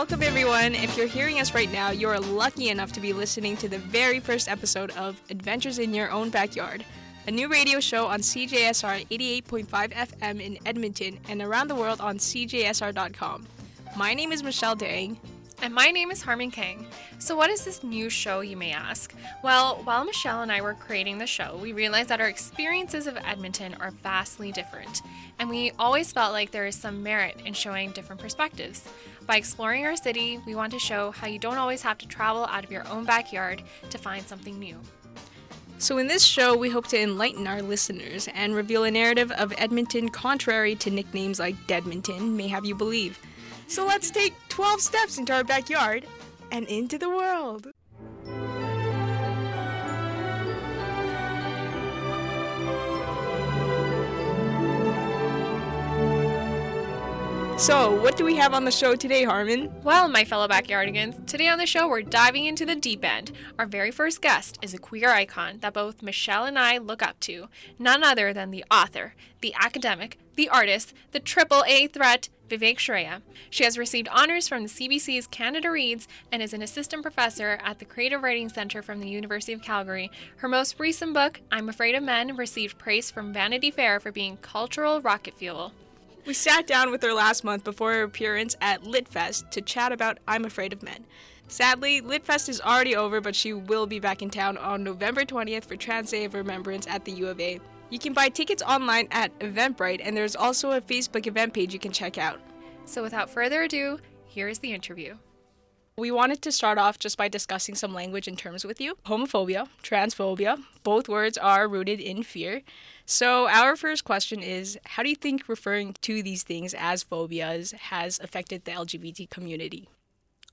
Welcome, everyone. If you're hearing us right now, you're lucky enough to be listening to the very first episode of Adventures in Your Own Backyard, a new radio show on CJSR 88.5 FM in Edmonton and around the world on CJSR.com. My name is Michelle Dang. And my name is Harmon Kang. So, what is this new show, you may ask? Well, while Michelle and I were creating the show, we realized that our experiences of Edmonton are vastly different, and we always felt like there is some merit in showing different perspectives. By exploring our city, we want to show how you don't always have to travel out of your own backyard to find something new. So, in this show, we hope to enlighten our listeners and reveal a narrative of Edmonton contrary to nicknames like Deadmonton may have you believe. So, let's take 12 steps into our backyard and into the world. So, what do we have on the show today, Harmon? Well, my fellow backyardigans, today on the show we're diving into the deep end. Our very first guest is a queer icon that both Michelle and I look up to, none other than the author, the academic, the artist, the triple A threat, Vivek Shraya. She has received honors from the CBC's Canada Reads and is an assistant professor at the Creative Writing Center from the University of Calgary. Her most recent book, I'm Afraid of Men, received praise from Vanity Fair for being cultural rocket fuel. We sat down with her last month before her appearance at Litfest to chat about I'm Afraid of Men. Sadly, Litfest is already over, but she will be back in town on November 20th for Trans Day of Remembrance at the U of A. You can buy tickets online at Eventbrite, and there's also a Facebook event page you can check out. So, without further ado, here is the interview. We wanted to start off just by discussing some language and terms with you. Homophobia, transphobia, both words are rooted in fear. So, our first question is How do you think referring to these things as phobias has affected the LGBT community?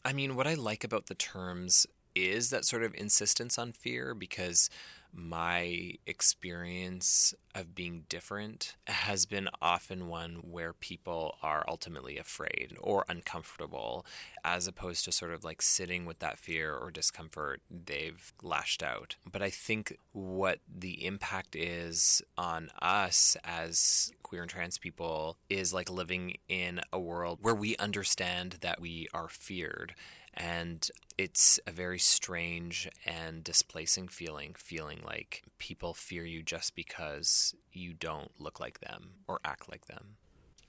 I mean, what I like about the terms is that sort of insistence on fear because my experience of being different has been often one where people are ultimately afraid or uncomfortable, as opposed to sort of like sitting with that fear or discomfort, they've lashed out. But I think what the impact is on us as queer and trans people is like living in a world where we understand that we are feared and it's a very strange and displacing feeling, feeling like people fear you just because you don't look like them or act like them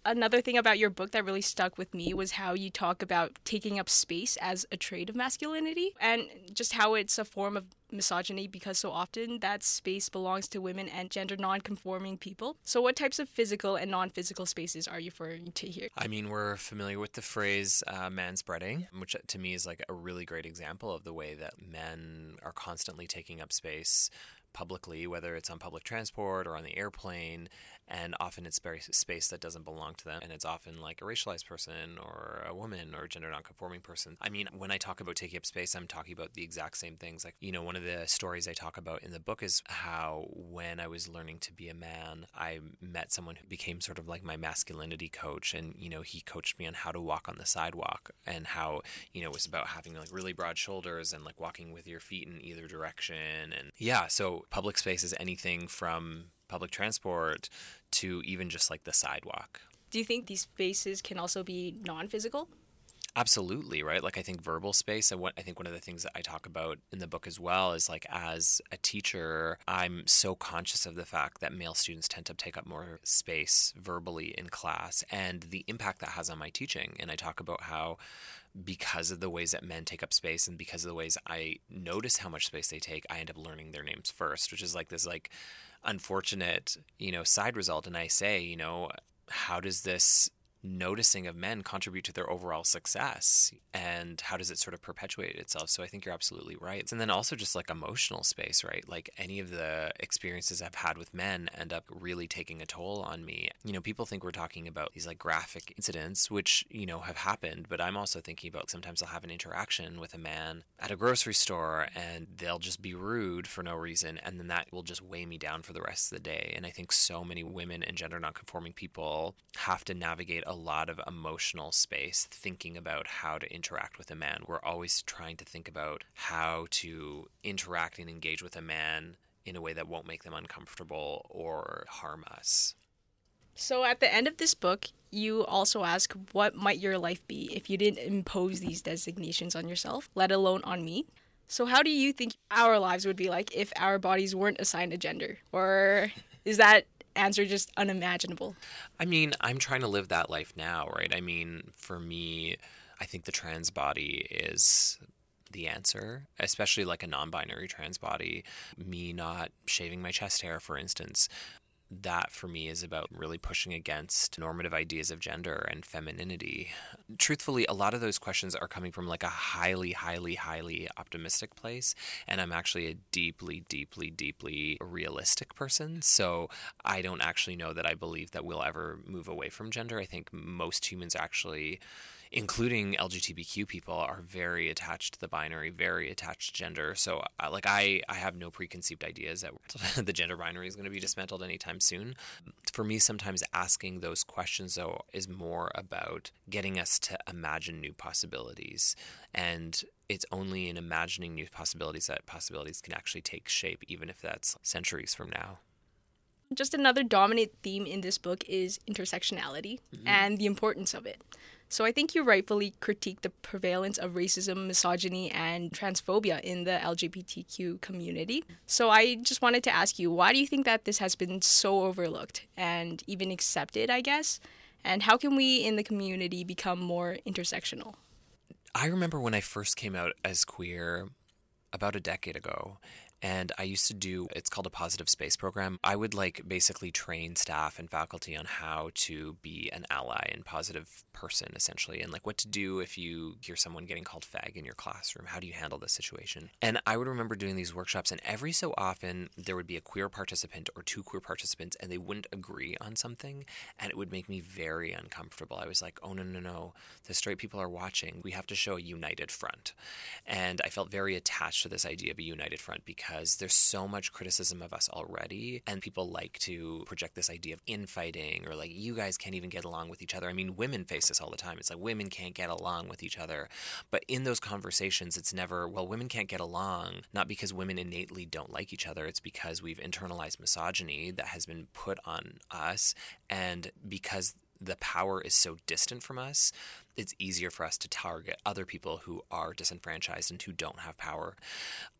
another thing about your book that really stuck with me was how you talk about taking up space as a trait of masculinity and just how it's a form of misogyny because so often that space belongs to women and gender non-conforming people. So what types of physical and non-physical spaces are you referring to here? I mean, we're familiar with the phrase uh, manspreading, which to me is like a really great example of the way that men are constantly taking up space publicly, whether it's on public transport or on the airplane, and often it's space that doesn't belong to them, and it's often like a racialized person or a woman or a gender nonconforming person. I mean, when I talk about taking up space, I'm talking about the exact same things. Like, you know, one of the stories I talk about in the book is how when I was learning to be a man, I met someone who became sort of like my masculinity coach, and you know, he coached me on how to walk on the sidewalk and how you know it was about having like really broad shoulders and like walking with your feet in either direction, and yeah, so public space is anything from public transport to even just like the sidewalk. Do you think these spaces can also be non physical? Absolutely, right? Like I think verbal space and what I think one of the things that I talk about in the book as well is like as a teacher, I'm so conscious of the fact that male students tend to take up more space verbally in class and the impact that has on my teaching. And I talk about how because of the ways that men take up space and because of the ways I notice how much space they take, I end up learning their names first, which is like this like unfortunate, you know, side result. And I say, you know, how does this noticing of men contribute to their overall success and how does it sort of perpetuate itself? So i think you're absolutely right. And then also just like emotional space right? Like any of the experiences i've had with men end up really taking a toll on me. You know people think we're talking about these like graphic incidents which you know have happened but i'm also thinking about sometimes i'll have an interaction with a man at a grocery store and they'll just be rude for no reason and then that will just weigh me down for the rest of the day. And i think so many women and gender nonconforming people have to navigate a lot of emotional space thinking about how to interact with a man. We're always trying to think about how to interact and engage with a man in a way that won't make them uncomfortable or harm us. So at the end of this book, you also ask what might your life be if you didn't impose these designations on yourself, let alone on me. So how do you think our lives would be like if our bodies weren't assigned a gender? Or is that answer just unimaginable? I mean, I'm trying to live that life now, right? I mean, for me, I think the trans body is the answer, especially like a non binary trans body. Me not shaving my chest hair, for instance, that for me is about really pushing against normative ideas of gender and femininity. Truthfully, a lot of those questions are coming from like a highly, highly, highly optimistic place. And I'm actually a deeply, deeply, deeply realistic person. So I don't actually know that I believe that we'll ever move away from gender. I think most humans actually including LGBTQ people, are very attached to the binary, very attached to gender. So, like, I, I have no preconceived ideas that the gender binary is going to be dismantled anytime soon. For me, sometimes asking those questions, though, is more about getting us to imagine new possibilities. And it's only in imagining new possibilities that possibilities can actually take shape, even if that's centuries from now. Just another dominant theme in this book is intersectionality mm-hmm. and the importance of it. So I think you rightfully critique the prevalence of racism, misogyny, and transphobia in the LGBTQ community. So I just wanted to ask you, why do you think that this has been so overlooked and even accepted, I guess? And how can we in the community become more intersectional? I remember when I first came out as queer about a decade ago, and I used to do it's called a positive space program. I would like basically train staff and faculty on how to be an ally and positive person essentially and like what to do if you hear someone getting called fag in your classroom. How do you handle this situation? And I would remember doing these workshops and every so often there would be a queer participant or two queer participants and they wouldn't agree on something and it would make me very uncomfortable. I was like, "Oh no, no, no. The straight people are watching. We have to show a united front." And I felt very attached to this idea of a united front because because there's so much criticism of us already, and people like to project this idea of infighting or like you guys can't even get along with each other. I mean, women face this all the time. It's like women can't get along with each other. But in those conversations, it's never, well, women can't get along, not because women innately don't like each other, it's because we've internalized misogyny that has been put on us, and because the power is so distant from us, it's easier for us to target other people who are disenfranchised and who don't have power.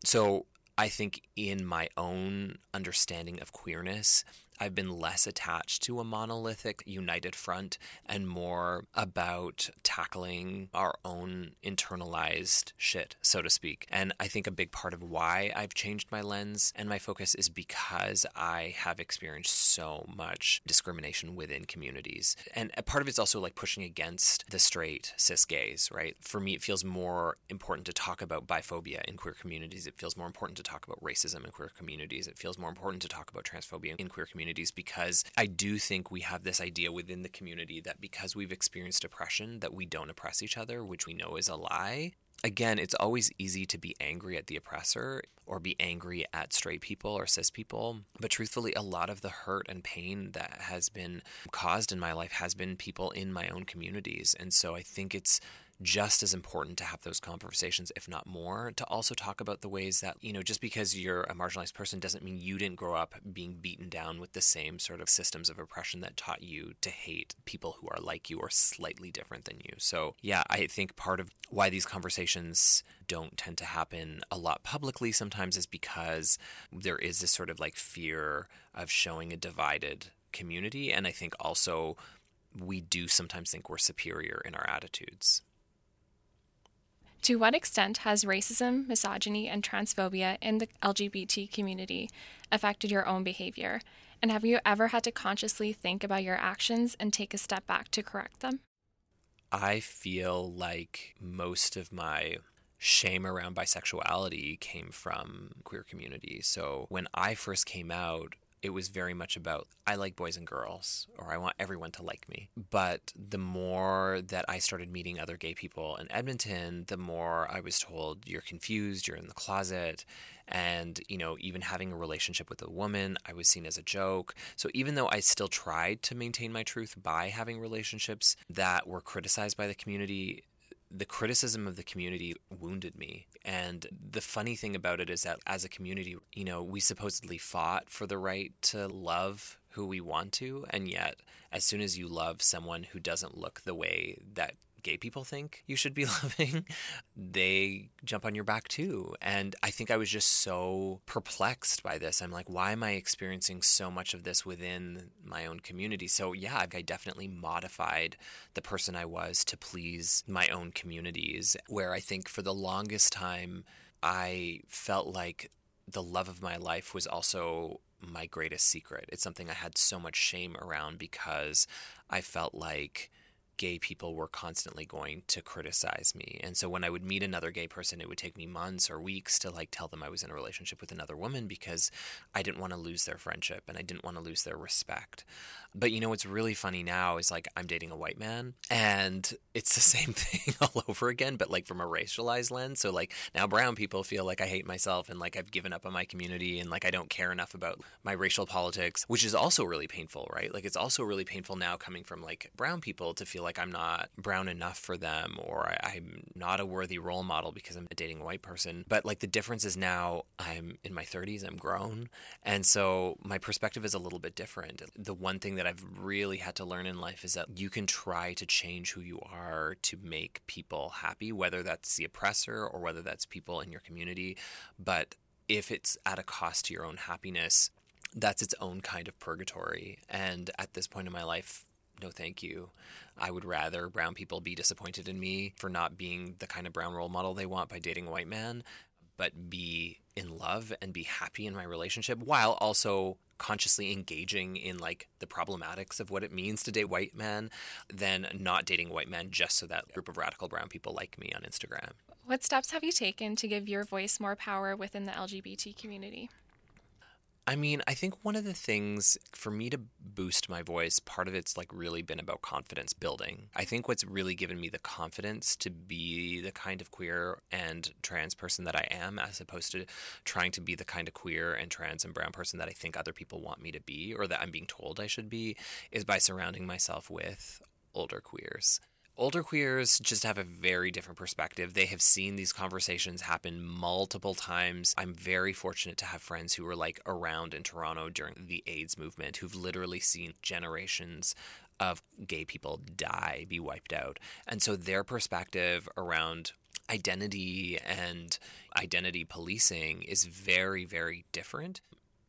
So I think in my own understanding of queerness, I've been less attached to a monolithic united front and more about tackling our own internalized shit, so to speak. And I think a big part of why I've changed my lens and my focus is because I have experienced so much discrimination within communities. And a part of it's also like pushing against the straight cis gays, right? For me, it feels more important to talk about biphobia in queer communities. It feels more important to talk about racism in queer communities. It feels more important to talk about transphobia in queer communities communities because I do think we have this idea within the community that because we've experienced oppression that we don't oppress each other, which we know is a lie. Again, it's always easy to be angry at the oppressor or be angry at straight people or cis people. But truthfully, a lot of the hurt and pain that has been caused in my life has been people in my own communities. And so I think it's just as important to have those conversations, if not more, to also talk about the ways that, you know, just because you're a marginalized person doesn't mean you didn't grow up being beaten down with the same sort of systems of oppression that taught you to hate people who are like you or slightly different than you. So, yeah, I think part of why these conversations don't tend to happen a lot publicly sometimes is because there is this sort of like fear of showing a divided community. And I think also we do sometimes think we're superior in our attitudes. To what extent has racism, misogyny, and transphobia in the LGBT community affected your own behavior? And have you ever had to consciously think about your actions and take a step back to correct them? I feel like most of my shame around bisexuality came from queer community. So when I first came out, it was very much about I like boys and girls, or I want everyone to like me. But the more that I started meeting other gay people in Edmonton, the more I was told, you're confused, you're in the closet. And, you know, even having a relationship with a woman, I was seen as a joke. So even though I still tried to maintain my truth by having relationships that were criticized by the community, the criticism of the community wounded me. And the funny thing about it is that as a community, you know, we supposedly fought for the right to love who we want to. And yet, as soon as you love someone who doesn't look the way that gay people think you should be loving, they jump on your back too. And I think I was just so perplexed by this. I'm like, why am I experiencing so much of this within my own community? So, yeah, I definitely modified the person I was to please my own communities, where I think for the longest time, I felt like the love of my life was also my greatest secret. It's something I had so much shame around because I felt like gay people were constantly going to criticize me. And so when I would meet another gay person, it would take me months or weeks to like tell them I was in a relationship with another woman because I didn't want to lose their friendship and I didn't want to lose their respect. But you know what's really funny now is like I'm dating a white man and it's the same thing all over again, but like from a racialized lens. So like now brown people feel like I hate myself and like I've given up on my community and like I don't care enough about my racial politics, which is also really painful, right? Like it's also really painful now coming from like brown people to feel like I'm not brown enough for them or I, am not a worthy role model because I'm dating a white person. But like the difference is now I'm in my 30s, I'm grown. And so my perspective is a little bit different. The one thing that I've really had to learn in life is that you can try to change who you are to make people happy, whether that's the oppressor or whether that's people in your community. But if it's at a cost to your own happiness, that's its own kind of purgatory. And at this point in my life, no thank you. I would rather brown people be disappointed in me for not being the kind of brown role model they want by dating a white man, but be in love and be happy in my relationship while also consciously engaging in like the problematics of what it means to date white men than not dating white men just so that group of radical brown people like me on Instagram. What steps have you taken to give your voice more power within the LGBT community? I mean, I think one of the things for me to boost my voice, part of it's like really been about confidence building. I think what's really given me the confidence to be the kind of queer and trans person that I am, as opposed to trying to be the kind of queer and trans and brown person that I think other people want me to be or that I'm being told I should be, is by surrounding myself with older queers older queers just have a very different perspective. They have seen these conversations happen multiple times. I'm very fortunate to have friends who were like around in Toronto during the AIDS movement who've literally seen generations of gay people die, be wiped out. And so their perspective around identity and identity policing is very, very different.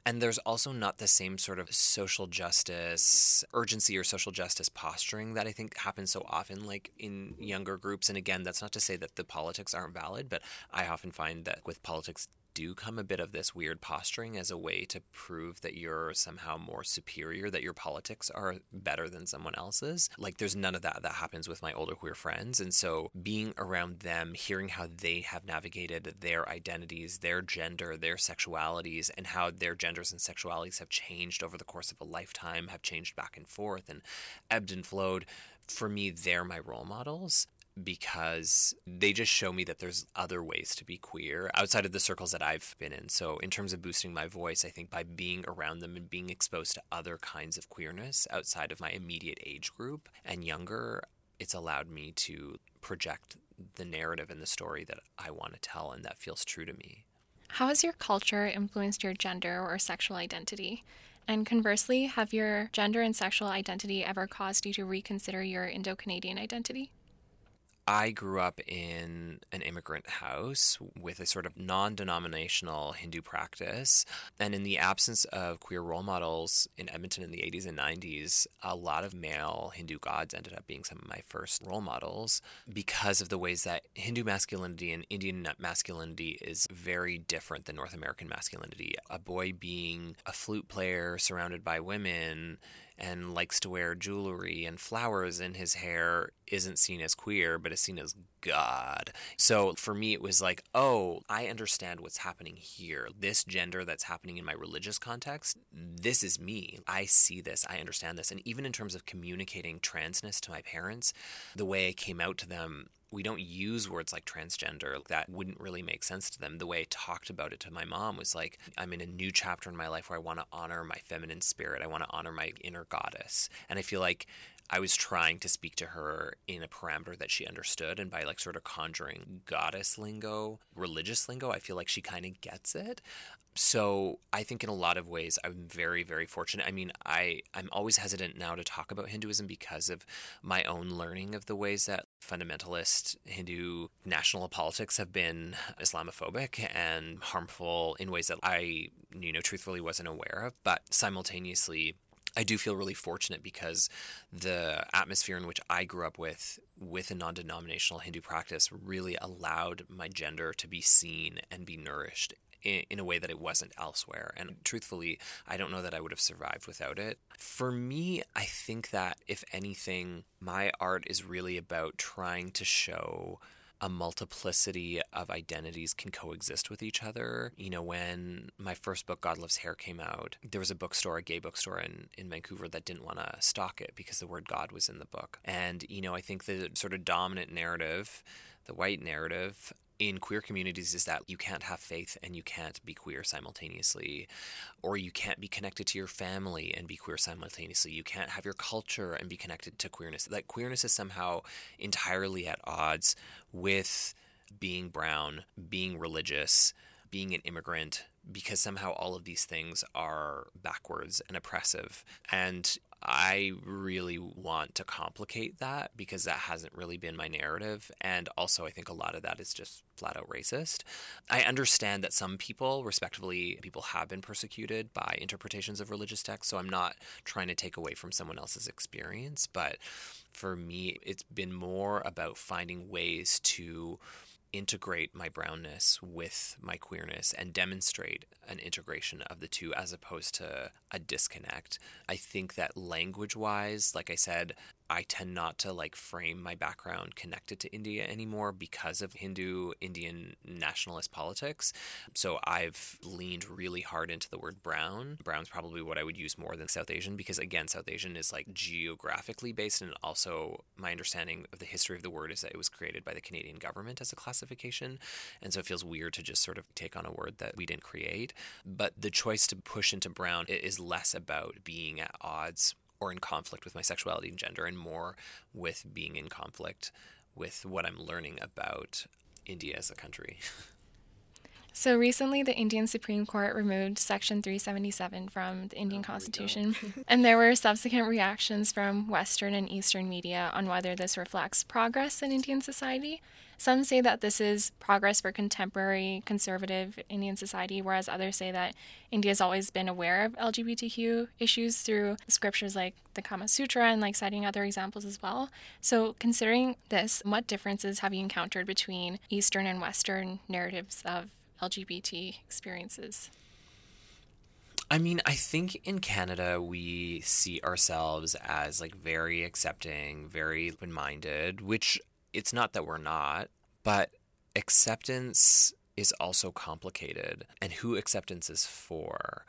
And there's also not the same sort of social justice urgency or social justice posturing that I think happens so often, like in younger groups. And again, that's not to say that the politics aren't valid, but I often find that with politics do come a bit of this weird posturing as a way to prove that you're somehow more superior, that your politics are better than someone else's. Like, there's none of that that happens with my older queer friends. And so, being around them, hearing how they have navigated their identities, their gender, their sexualities, and how their genders and sexualities have changed over the course of a lifetime, have changed back and forth and ebbed and flowed. For me, they're my role models because they just show me that there's other ways to be queer outside of the circles that I've been in. So, in terms of boosting my voice, I think by being around them and being exposed to other kinds of queerness outside of my immediate age group and younger, it's allowed me to project the narrative and the story that I want to tell and that feels true to me. How has your culture influenced your gender or sexual identity? And conversely, have your gender and sexual identity ever caused you to reconsider your Indo Canadian identity? I grew up in an immigrant house with a sort of non denominational Hindu practice. And in the absence of queer role models in Edmonton in the 80s and 90s, a lot of male Hindu gods ended up being some of my first role models because of the ways that Hindu masculinity and Indian masculinity is very different than North American masculinity. A boy being a flute player surrounded by women and likes to wear jewelry and flowers in his hair isn't seen as queer, but is seen as God. So for me, it was like, oh, I understand what's happening here. This gender that's happening in my religious context, this is me. I see this, I understand this. And even in terms of communicating transness to my parents, the way I came out to them we don't use words like transgender. That wouldn't really make sense to them. The way I talked about it to my mom was like, I'm in a new chapter in my life where I want to honor my feminine spirit. I want to honor my inner goddess. And I feel like I was trying to speak to her in a parameter that she understood. And by like sort of conjuring goddess lingo, religious lingo, I feel like she kind of gets it. So I think in a lot of ways I'm very very fortunate. I mean, I I'm always hesitant now to talk about Hinduism because of my own learning of the ways that fundamentalist Hindu national politics have been Islamophobic and harmful in ways that I you know truthfully wasn't aware of, but simultaneously I do feel really fortunate because the atmosphere in which I grew up with, with a non denominational Hindu practice, really allowed my gender to be seen and be nourished in, in, a way that it wasn't elsewhere. And truthfully, I don't know that I would have survived without it. For me, I think that if anything, my art is really about trying to show a multiplicity of identities can coexist with each other. You know, when my first book, God Loves Hair, came out, there was a bookstore, a gay bookstore in, in Vancouver that didn't want to stock it because the word God was in the book. And, you know, I think the sort of dominant narrative, the white narrative, in queer communities is that you can't have faith and you can't be queer simultaneously, or you can't be connected to your family and be queer simultaneously. You can't have your culture and be connected to queerness. That queerness is somehow entirely at odds with being brown, being religious, being an immigrant, because somehow all of these things are backwards and oppressive. And I really want to complicate that because that hasn't really been my narrative. And also, I think a lot of that is just flat out racist. I understand that some people, respectively, people have been persecuted by interpretations of religious texts. So I'm not trying to take away from someone else's experience. But for me, it's been more about finding ways to integrate my brownness with my queerness and demonstrate an integration of the two as opposed to a disconnect. I think that language wise, like I said, I tend not to like frame my background connected to India anymore because of Hindu Indian nationalist politics. So I've leaned really hard into the word brown. Brown's probably what I would use more than South Asian because again, South Asian is like geographically based and also my understanding of the history of the word is that it was created by the Canadian government as a classification. And so it feels weird to just sort of take on a word that we didn't create. But the choice to push into brown is less about being at odds or in conflict with my sexuality and gender, and more with being in conflict with what I'm learning about India as a country. So recently, the Indian Supreme Court removed Section 377 from the Indian oh, Constitution, and there were subsequent reactions from Western and Eastern media on whether this reflects progress in Indian society. Some say that this is progress for contemporary conservative Indian society, whereas others say that India has always been aware of LGBTQ issues through scriptures like the Kama Sutra and like citing other examples as well. So, considering this, what differences have you encountered between Eastern and Western narratives of LGBT experiences? I mean, I think in Canada we see ourselves as like very accepting, very open minded, which it's not that we're not, but acceptance is also complicated. And who acceptance is for?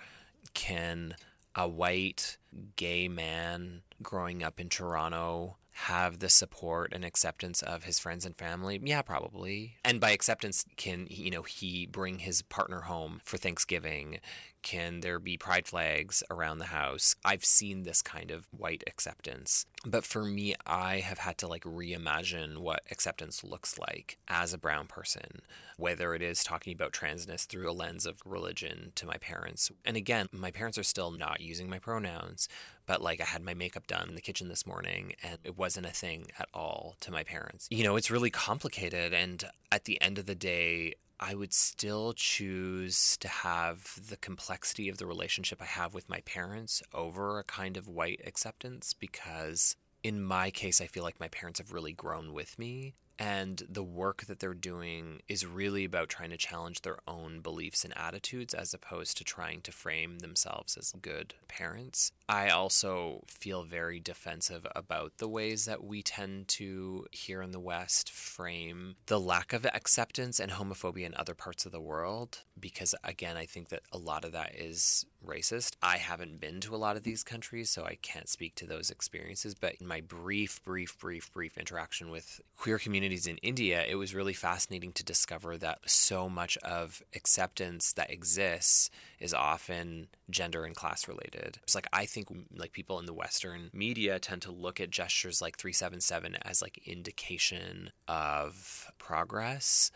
Can a white gay man growing up in Toronto have the support and acceptance of his friends and family? Yeah, probably. And by acceptance, can you know he bring his partner home for Thanksgiving? Can there be pride flags around the house? I've seen this kind of white acceptance. But for me, I have had to like reimagine what acceptance looks like as a brown person, whether it is talking about transness through a lens of religion to my parents. And again, my parents are still not using my pronouns, but like I had my makeup done in the kitchen this morning and it wasn't a thing at all to my parents. You know, it's really complicated. And at the end of the day, I would still choose to have the complexity of the relationship I have with my parents over a kind of white acceptance because, in my case, I feel like my parents have really grown with me and the work that they're doing is really about trying to challenge their own beliefs and attitudes as opposed to trying to frame themselves as good parents. I also feel very defensive about the ways that we tend to, here in the West, frame the lack of acceptance and homophobia in other parts of the world. Because, again, I think that a lot of that is racist. I haven't been to a lot of these countries, so I can't speak to those experiences. But in my brief, brief, brief, brief interaction with queer communities in India, it was really fascinating to discover that so much of acceptance that exists is often gender and class related. It's like I think like people in the Western media tend to look at gestures like 377 as like indication of progress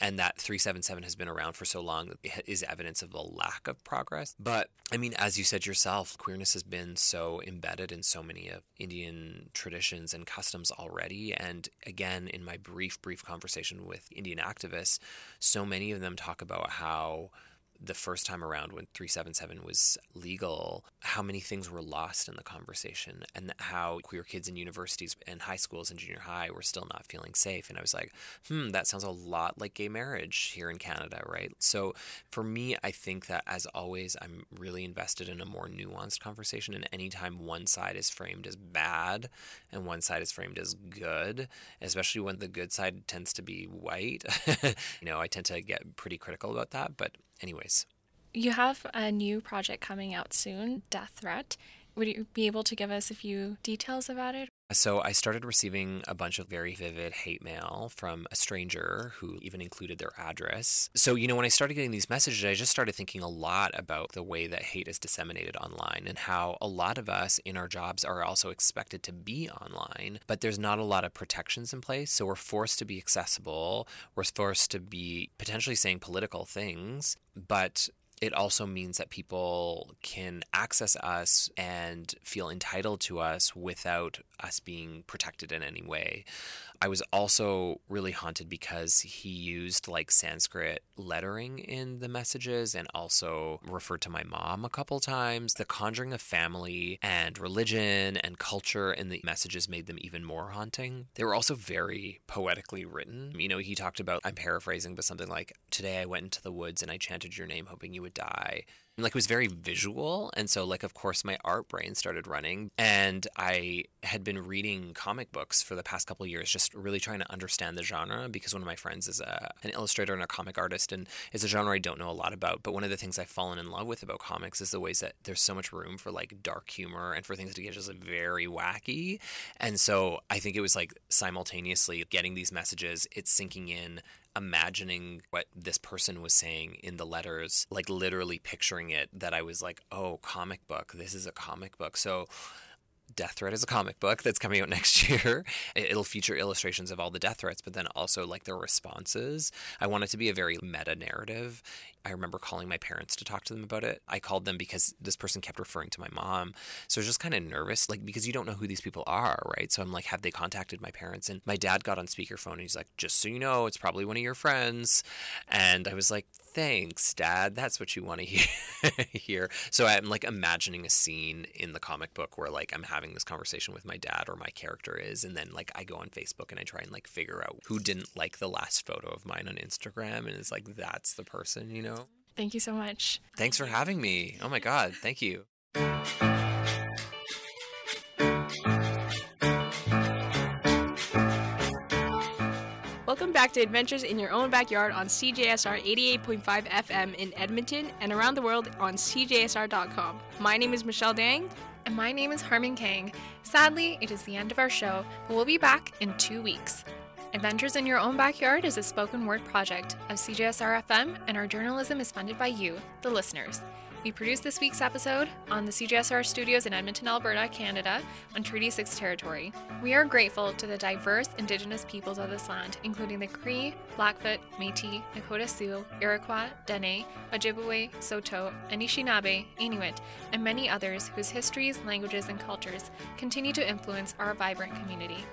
and that 377 has been around for so long is evidence of a lack of progress. But I mean, as you said yourself, queerness has been so embedded in so many of Indian traditions and customs already. And again, in my brief, brief conversation with Indian activists, so many of them talk about how the first time around when 377 was legal, how many things were lost in the conversation and how queer kids in universities and high schools and junior high were still not feeling safe. And I was like, hmm, that sounds a lot like gay marriage here in Canada, right? So for me, I think that as always, I'm really invested in a more nuanced conversation. And anytime one side is framed as bad and one side is framed as good, especially when the good side tends to be white, you know, I tend to get pretty critical about that. But anyways. You have a new project coming out soon, Death Threat. Would you be able to give us a few details about it? So I started receiving a bunch of very vivid hate mail from a stranger who even included their address. So, you know, when I started getting these messages, I just started thinking a lot about the way that hate is disseminated online and how a lot of us in our jobs are also expected to be online, but there's not a lot of protections in place. So we're forced to be accessible, we're forced to be potentially saying political things, but it also means that people can access us and feel entitled to us without us being protected in any way. I was also really haunted because he used like Sanskrit lettering in the messages and also referred to my mom a couple times. The conjuring of family and religion and culture in the messages made them even more haunting. They were also very poetically written. You know, he talked about, I'm paraphrasing, but something like, Today I went into the woods and I chanted your name, hoping you would die like it was very visual and so like of course my art brain started running and i had been reading comic books for the past couple years just really trying to understand the genre because one of my friends is a, an illustrator and a comic artist and it's a genre i don't know a lot about but one of the things i've fallen in love with about comics is the ways that there's so much room for like dark humor and for things to get just very wacky and so i think it was like simultaneously getting these messages it's sinking in imagining what this person was saying in the letters, like literally picturing it, that I was like, oh, comic book. This is a comic book. So Death Threat is a comic book that's coming out next year. It'll feature illustrations of all the death threats, but then also like their responses. I want it to be a very meta narrative. I remember calling my parents to talk to them about it. I called them because this person kept referring to my mom. So I was just kind of nervous, like, because you don't know who these people are, right? So I'm like, have they contacted my parents? And my dad got on speakerphone and he's like, just so you know, it's probably one of your friends. And I was like, thanks, dad. That's what you want to hear. So I'm like imagining a scene in the comic book where like I'm having this conversation with my dad or my character is. And then like I go on Facebook and I try and like figure out who didn't like the last photo of mine on Instagram. And it's like, that's the person, you know? Thank you so much. Thanks for having me. Oh my God. Thank you. Welcome back to Adventures in Your Own Backyard on CJSR 88.5 FM in Edmonton and around the world on CJSR.com. My name is Michelle Dang. And my name is Harmon Kang. Sadly, it is the end of our show, but we'll be back in two weeks. Adventures in Your Own Backyard is a spoken word project of CJSR FM, and our journalism is funded by you, the listeners. We produced this week's episode on the CJSR studios in Edmonton, Alberta, Canada, on Treaty 6 territory. We are grateful to the diverse Indigenous peoples of this land, including the Cree, Blackfoot, Metis, Nakota Sioux, Iroquois, Dene, Ojibwe, Saulteaux, Anishinaabe, Inuit, and many others whose histories, languages, and cultures continue to influence our vibrant community.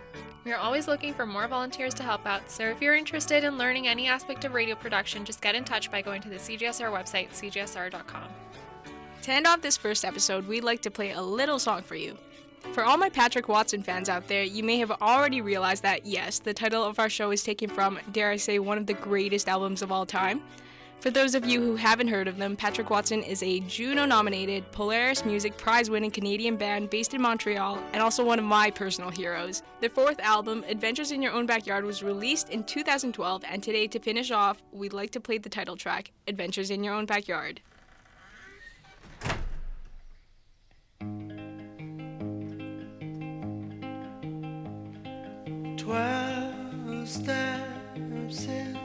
We are always looking for more volunteers to help out, so if you're interested in learning any aspect of radio production, just get in touch by going to the CJSR website, cjsr.com. To end off this first episode, we'd like to play a little song for you. For all my Patrick Watson fans out there, you may have already realized that, yes, the title of our show is taken from, dare I say, one of the greatest albums of all time. For those of you who haven't heard of them, Patrick Watson is a Juno nominated Polaris Music Prize winning Canadian band based in Montreal and also one of my personal heroes. Their fourth album, Adventures in Your Own Backyard, was released in 2012, and today, to finish off, we'd like to play the title track, Adventures in Your Own Backyard. Twelve steps in